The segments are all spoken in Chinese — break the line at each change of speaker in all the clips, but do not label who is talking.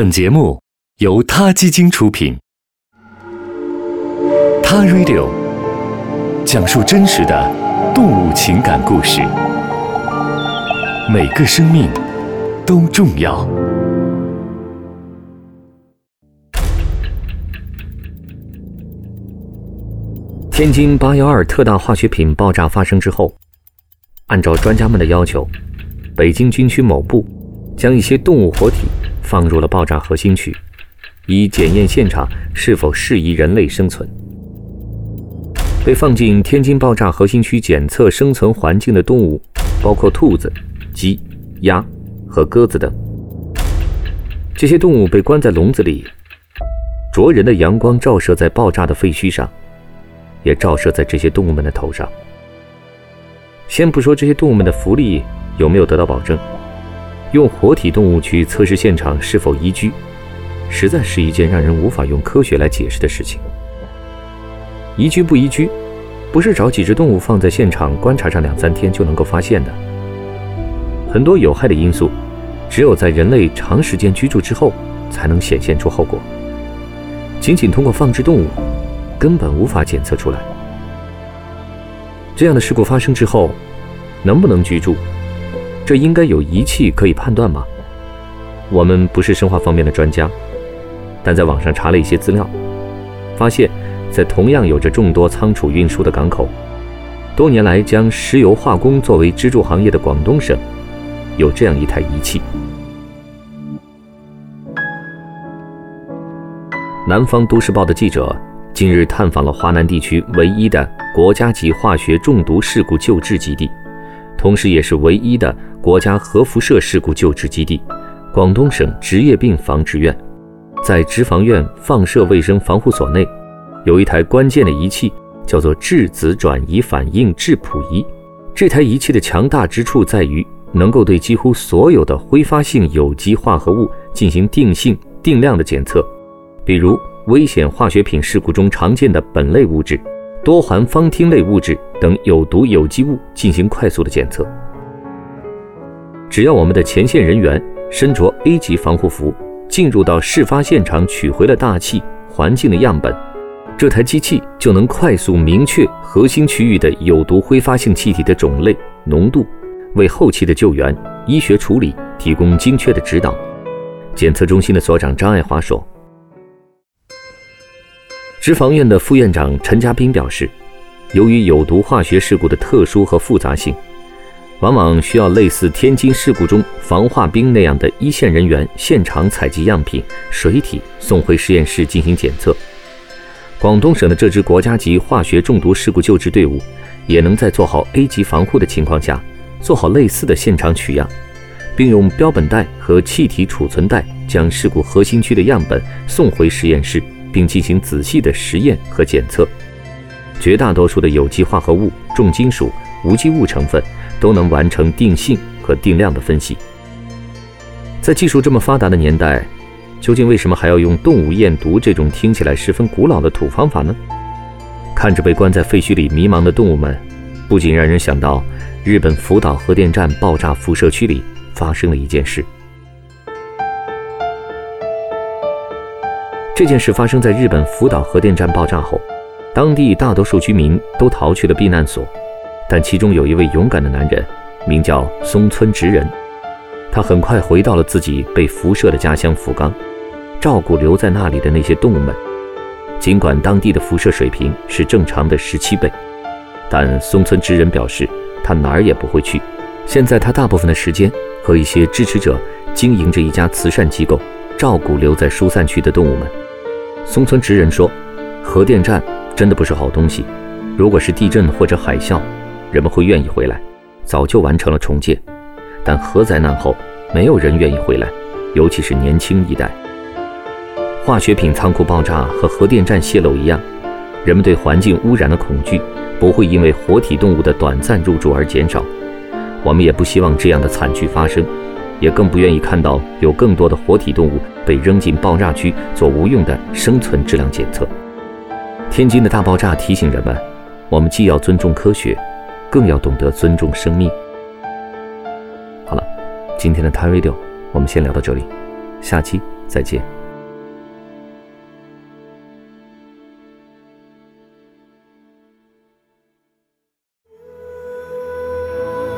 本节目由他基金出品，《他 Radio》讲述真实的动物情感故事，每个生命都重要。
天津八幺二特大化学品爆炸发生之后，按照专家们的要求，北京军区某部将一些动物活体放入了爆炸核心区，以检验现场是否适宜人类生存。被放进天津爆炸核心区检测生存环境的动物，包括兔子、鸡、鸭和鸽子等。这些动物被关在笼子里，灼人的阳光照射在爆炸的废墟上。也照射在这些动物们的头上。先不说这些动物们的福利有没有得到保证，用活体动物去测试现场是否宜居，实在是一件让人无法用科学来解释的事情。宜居不宜居，不是找几只动物放在现场观察上两三天就能够发现的。很多有害的因素，只有在人类长时间居住之后，才能显现出后果。仅仅通过放置动物。根本无法检测出来。这样的事故发生之后，能不能居住？这应该有仪器可以判断吗？我们不是生化方面的专家，但在网上查了一些资料，发现，在同样有着众多仓储运输的港口，多年来将石油化工作为支柱行业的广东省，有这样一台仪器。南方都市报的记者。近日探访了华南地区唯一的国家级化学中毒事故救治基地，同时也是唯一的国家核辐射事故救治基地——广东省职业病防治院。在职防院放射卫生防护所内，有一台关键的仪器，叫做质子转移反应质谱仪。这台仪器的强大之处在于，能够对几乎所有的挥发性有机化合物进行定性、定量的检测，比如。危险化学品事故中常见的苯类物质、多环芳烃类物质等有毒有机物进行快速的检测。只要我们的前线人员身着 A 级防护服，进入到事发现场取回了大气环境的样本，这台机器就能快速明确核心区域的有毒挥发性气体的种类、浓度，为后期的救援、医学处理提供精确的指导。检测中心的所长张爱华说。职防院的副院长陈家斌表示，由于有毒化学事故的特殊和复杂性，往往需要类似天津事故中防化兵那样的一线人员现场采集样品、水体送回实验室进行检测。广东省的这支国家级化学中毒事故救治队伍，也能在做好 A 级防护的情况下，做好类似的现场取样，并用标本袋和气体储存袋将事故核心区的样本送回实验室。并进行仔细的实验和检测，绝大多数的有机化合物、重金属、无机物成分都能完成定性和定量的分析。在技术这么发达的年代，究竟为什么还要用动物验毒这种听起来十分古老的土方法呢？看着被关在废墟里迷茫的动物们，不仅让人想到日本福岛核电站爆炸辐射区里发生了一件事。这件事发生在日本福岛核电站爆炸后，当地大多数居民都逃去了避难所，但其中有一位勇敢的男人，名叫松村直人，他很快回到了自己被辐射的家乡福冈，照顾留在那里的那些动物们。尽管当地的辐射水平是正常的十七倍，但松村直人表示他哪儿也不会去。现在他大部分的时间和一些支持者经营着一家慈善机构，照顾留在疏散区的动物们。松村直人说：“核电站真的不是好东西。如果是地震或者海啸，人们会愿意回来，早就完成了重建。但核灾难后，没有人愿意回来，尤其是年轻一代。化学品仓库爆炸和核电站泄漏一样，人们对环境污染的恐惧不会因为活体动物的短暂入住而减少。我们也不希望这样的惨剧发生。”也更不愿意看到有更多的活体动物被扔进爆炸区做无用的生存质量检测。天津的大爆炸提醒人们，我们既要尊重科学，更要懂得尊重生命。好了，今天的 t i Radio 我们先聊到这里，下期再见。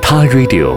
他 Radio，